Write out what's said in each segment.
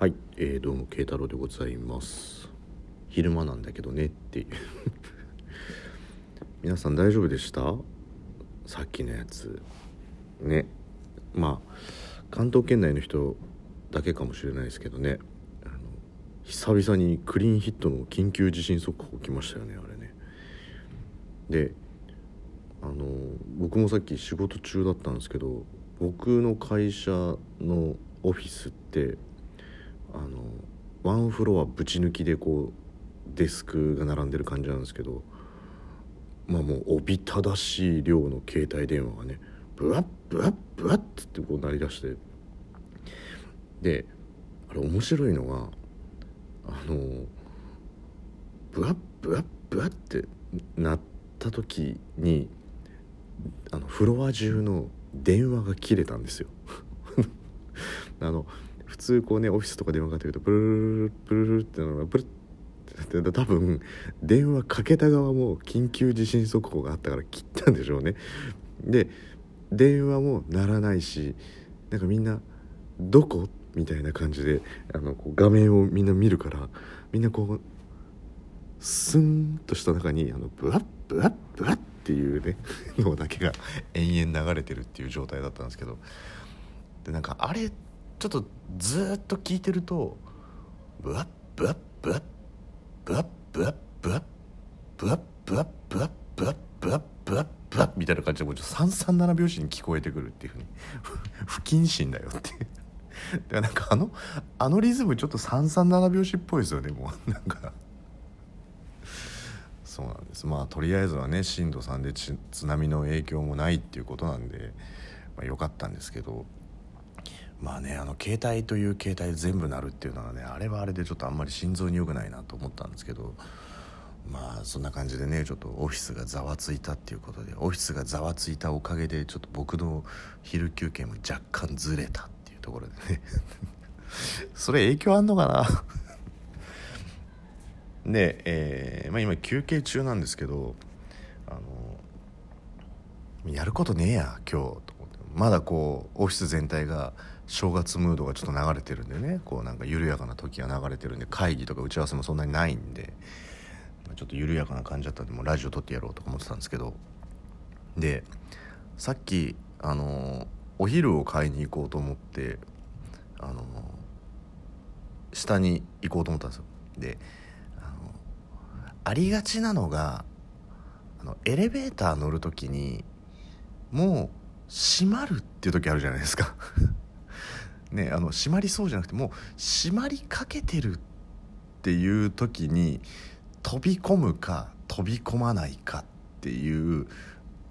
はい、えー、どうも慶太郎でございます。昼間なんだけどねっていう。皆さん大丈夫でした？さっきのやつ。ね。まあ関東圏内の人だけかもしれないですけどね。あの久々にクリーンヒットの緊急地震速報来ましたよねあれね。であの僕もさっき仕事中だったんですけど僕の会社のオフィスってあのワンフロアぶち抜きでこうデスクが並んでる感じなんですけどまあもうおびただしい量の携帯電話がねブワッブワッブワッつってこう鳴り出してであれ面白いのがあのブワッブワッブワッって鳴った時にあのフロア中の電話が切れたんですよ。あの普通こうねオフィスとか電話かけてるとプルルルプルルルってのがプルッって多分電話かけた側も緊急地震速報があったから切ったんでしょうねで電話も鳴らないしなんかみんな「どこ?」みたいな感じであのこう画面をみんな見るからみんなこうスンとした中にあのブワッブワッブワッっていうね のだけが延々流れてるっていう状態だったんですけどでなんかあれちょっとずっと聞いてるとブワッブワッブワッブワッブワッブワッブワッブワッブワッブワッブワッブワッブワッみたいな感じでもうちょっと337拍子に聞こえてくるっていうふうに 不謹慎だよって。い うでなんかあのあのリズムちょっと337拍子っぽいですよねもう。なんかそうなんです。まあとりあえずはね震度3で津波の影響もないっていうことなんで、まあ、よかったんですけど。まあねあの携帯という携帯全部鳴るっていうのはねあれはあれでちょっとあんまり心臓に良くないなと思ったんですけどまあそんな感じでねちょっとオフィスがざわついたっていうことでオフィスがざわついたおかげでちょっと僕の昼休憩も若干ずれたっていうところでね。それ影響あんのかな？で、えーまあ、今休憩中なんですけどあのやることねえや今日と思って。まだこうオフィス全体が正月ムードがちょっと流れてるんでね。こうなんか緩やかな時が流れてるんで会議とか打ち合わせもそんなにないんで。ちょっと緩やかな感じだったんでもうラジオ撮ってやろうとか思ってたんですけど。でさっきあのお昼を買いに行こうと思ってあの下に行こうと思ったんですよ。であのありがちなのがあのエレベーター乗る時にもう閉まるっていう時あるじゃないですか。ねあの閉まりそうじゃなくてもう閉まりかけてるっていう時に飛び込むか飛び込まないかっていう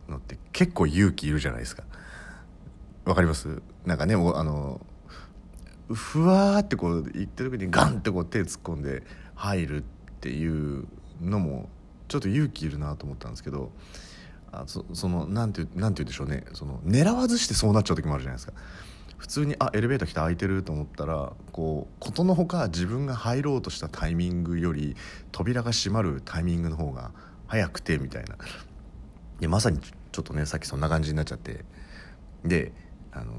のって結構勇気いるじゃないですか。わかります？なんかねあのふわーってこう行ってる時にガンってこう手突っ込んで入るっていうのもちょっと勇気いるなと思ったんですけどあそそのなんてなんて言うんでしょうね。その狙わずしてそうなっちゃう時もあるじゃないですか。普通にあエレベーター来て開いてると思ったらこうことのほか自分が入ろうとしたタイミングより扉が閉まるタイミングの方が早くてみたいな。でまさにちょっとねさっきそんな感じになっちゃって。であの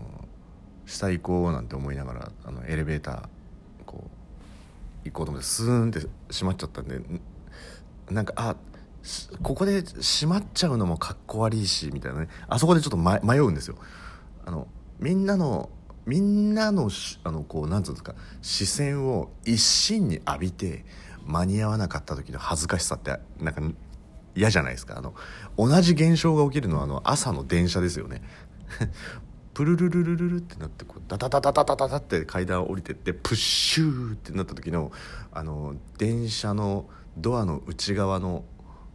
下行こうなんて思いながらあのエレベーターこう行こうと思ってスーンって閉まっちゃったんでなんかあここで閉まっちゃうのもかっこ悪いしみたいなね。あそこでちょっと迷うんですよ。あのみんなのみんなのあのこうなんうんですか視線を一身に浴びて間に合わなかった時の恥ずかしさってなんか嫌じゃないですか。あの同じ現象が起きるのはあの朝の電車ですよね。プルルルルルルってなってこうダダダダダダダって階段を降りてってプッシューってなった時のあの電車のドアの内側の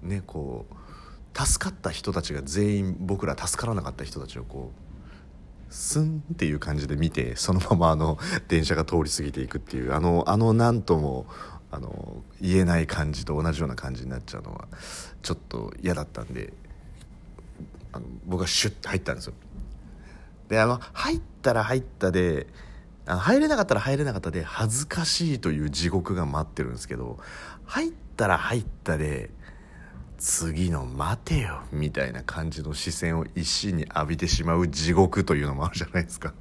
ねこう助かった人たちが全員僕ら助からなかった人たちをこうスンっていう感じで見てそのままあの 電車が通り過ぎていくっていうあのあの何ともあの言えない感じと同じような感じになっちゃうのはちょっと嫌だったんであの僕はシュッて入ったんですよ。であの入ったら入ったであ入れなかったら入れなかったで恥ずかしいという地獄が待ってるんですけど入ったら入ったで次の待てよみたいな感じの視線を一心に浴びてしまう地獄というのもあるじゃないですか。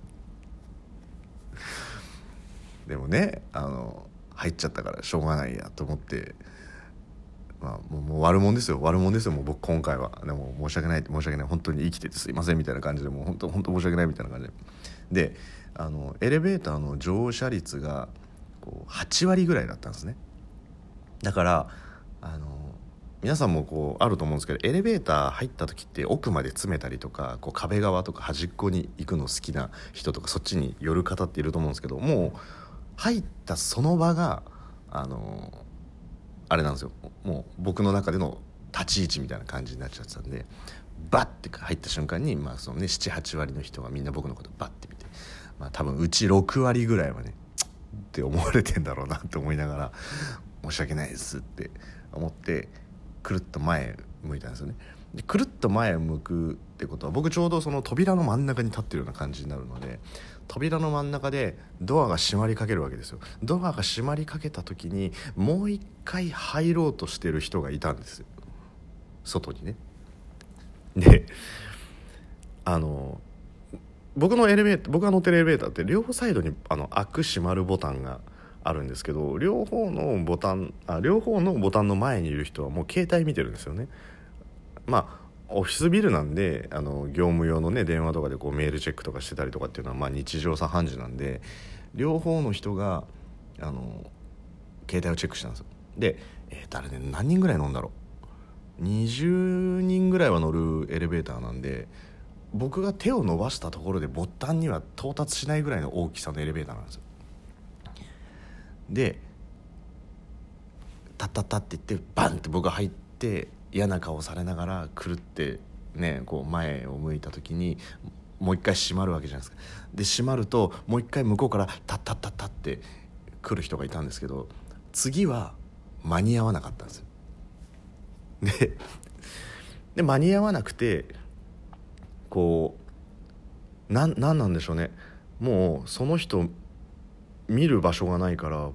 でもねあの入っちゃったからしょうがないやと思ってまあもうもう悪者ですよ。悪者ですよもう僕今回は。でも申し訳ない申し訳ない。本当に生きててすいませんみたいな感じでもう本当本当申し訳ないみたいな感じで。であのエレベーターの乗車率がこう8割ぐらいだったんですね。だからあの皆さんもこうあると思うんですけどエレベーター入った時って奥まで詰めたりとかこう壁側とか端っこに行くの好きな人とかそっちに寄る方っていると思うんですけどもう入ったその場があのあれなんですよ。もう僕の中での立ち位置みたいな感じになっちゃってたんでバッて入った瞬間に、まあそのね、78割の人がみんな僕のことバッて見て、まあ、多分うち6割ぐらいはねって思われてんだろうなって思いながら申し訳ないですって思ってくるっと前向いたんですよね。でくるっと前向くってことは僕ちょうどその扉の真ん中に立ってるような感じになるので扉の真ん中でドアが閉まりかけるわけですよ。ドアが閉まりかけた時にもう一回入ろうとしてる人がいたんですよ。外にね。であの僕のエレベーター僕が乗ってるエレベーターって両サイドにあの開く閉まるボタンがあるんですけど両方のボタンあ両方のボタンの前にいる人はもう携帯見てるんですよね。まあオフィスビルなんであの業務用のね電話とかでこうメールチェックとかしてたりとかっていうのはまあ日常茶飯事なんで両方の人があの携帯をチェックしたんですよ。で、えー、誰で何人ぐらい乗んだろう。20人ぐらいは乗るエレベーターなんで僕が手を伸ばしたところでボタンには到達しないぐらいの大きさのエレベーターなんですよ。でタッタッタって言ってバンって僕が入って嫌な顔されながらくるってねこう前を向いた時にもう一回閉まるわけじゃないですか。で閉まるともう一回向こうからタッタッタッタって来る人がいたんですけど次は間に合わなかったんですよ。でで間に合わなくてこうななんなんでしょうね。もうその人見る場所がないから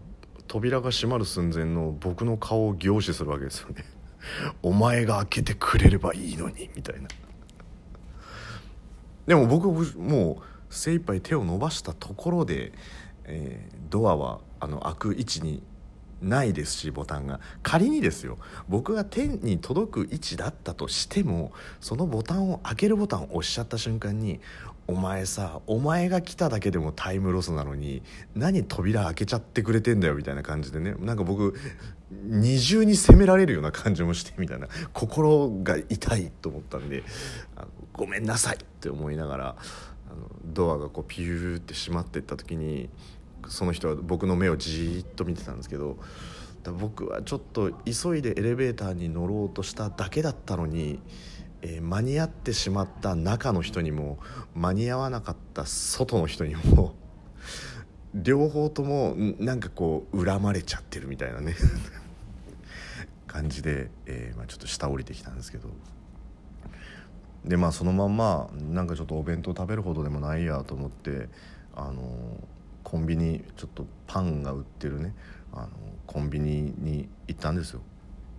扉が閉まる寸前の僕の顔を凝視するわけですよね。お前が開けてくれればいいのにみたいな。でも僕もう精一杯手を伸ばしたところで、えー、ドアはあの開く位置にないですしボタンが。仮にですよ僕が手に届く位置だったとしてもそのボタンを開けるボタンを押しちゃった瞬間にお前さお前が来ただけでもタイムロスなのに何扉開けちゃってくれてんだよみたいな感じでねなんか僕二重に責められるような感じもしてみたいな心が痛いと思ったんであのごめんなさいって思いながらあのドアがこうピューって閉まってった時にその人は僕の目をじーっと見てたんですけど僕はちょっと急いでエレベーターに乗ろうとしただけだったのに。えー、間に合ってしまった中の人にも間に合わなかった外の人にも 両方ともなんかこう恨まれちゃってるみたいなね 感じで、えー、まあ、ちょっと下降りてきたんですけど。でまあそのまんまなんかちょっとお弁当食べるほどでもないやと思ってあのコンビニちょっとパンが売ってるねあのコンビニに行ったんですよ。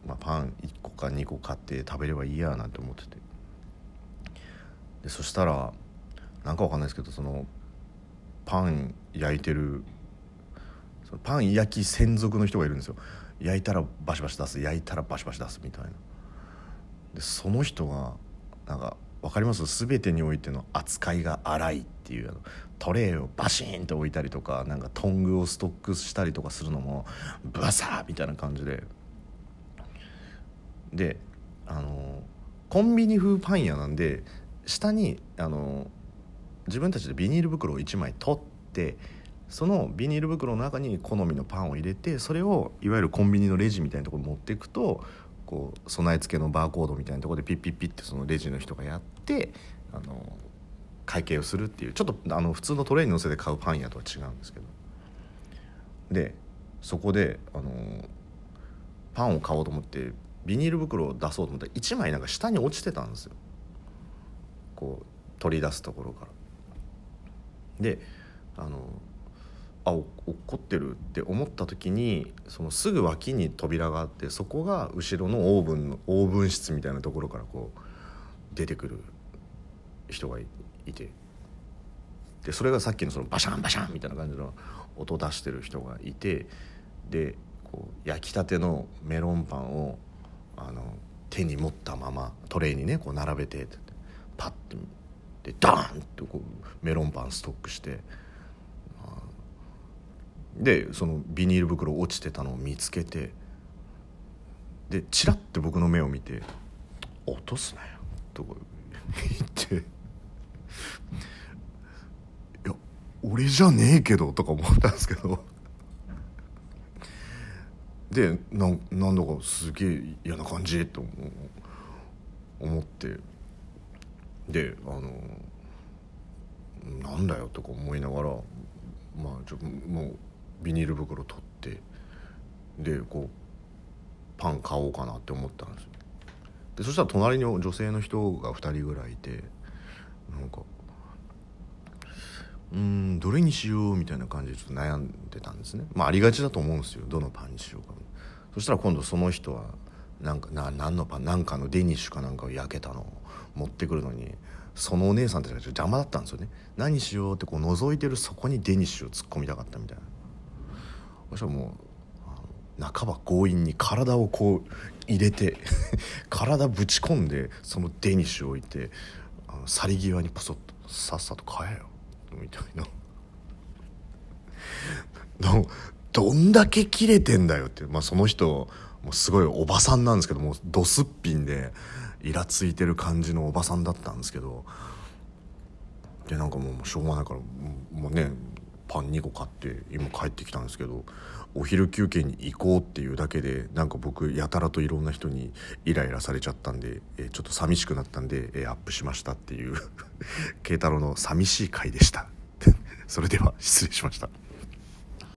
まあ、パン1個か2個買って食べればいいやなんて思ってて。でそしたらなんかわかんないですけどそのパン焼いてるそのパン焼き専属の人がいるんですよ。焼いたらバシバシ出す焼いたらバシバシ出すみたいな。でその人がなんか分かります？全てにおいての扱いが荒いっていうあのトレーをバシーンと置いたりとかなんかトングをストックしたりとかするのもバサーみたいな感じで。であのコンビニ風パン屋なんで下にあの自分たちでビニール袋を1枚取ってそのビニール袋の中に好みのパンを入れてそれをいわゆるコンビニのレジみたいなところに持っていくとこう備え付けのバーコードみたいなところでピッピッピッってそのレジの人がやってあの会計をするっていうちょっとあの普通のトレーに乗せて買うパン屋とは違うんですけど。でそこであのパンを買おうと思ってビニール袋を出そうと思ったら1枚なんか下に落ちてたんですよ。こう取り出すところから。であのあ落っこってるって思った時にそのすぐ脇に扉があってそこが後ろのオーブンのオーブン室みたいなところからこう出てくる人がいて。でそれがさっきのそのバシャンバシャンみたいな感じの音出してる人がいて。でこう焼きたてのメロンパンをあの手に持ったままトレーにねこう並べてパッてでダーンってこうメロンパンストックしてでそのビニール袋落ちてたのを見つけてでチラッて僕の目を見て「落とすなよ」とか言って「いや俺じゃねえけど」とか思ったんですけど。でななんだかすげえ嫌な感じと思って。であのなんだよとか思いながらまあちょもうビニール袋取ってでこうパン買おうかなって思ったんですよ。でそしたら隣に女性の人が2人ぐらいいてなんかうんどれにしようみたいな感じでちょっと悩んでたんですね。まあありがちだと思うんですよ。どのパンにしようかそしたら今度その人はなんかな何のパンなんかのデニッシュかなんかを焼けたのを持ってくるのにそのお姉さんたちが邪魔だったんですよね。何しようってこう覗いてるそこにデニッシュを突っ込みたかったみたいな。そしたらもう半ば強引に体をこう入れて 体ぶち込んでそのデニッシュを置いてあの去り際にポソッとさっさと買えよ。みたいな。どどんだけ切れてんだよって、まあ、その人もうすごいおばさんなんですけどもどすっぴんでイラついてる感じのおばさんだったんですけど。でなんかもうしょうがないからもうねパン2個買って今帰ってきたんですけどお昼休憩に行こうっていうだけでなんか僕やたらといろんな人にイライラされちゃったんで、えー、ちょっと寂しくなったんで、えー、アップしましたっていう 慶太郎の寂しい回でした それでは失礼しました。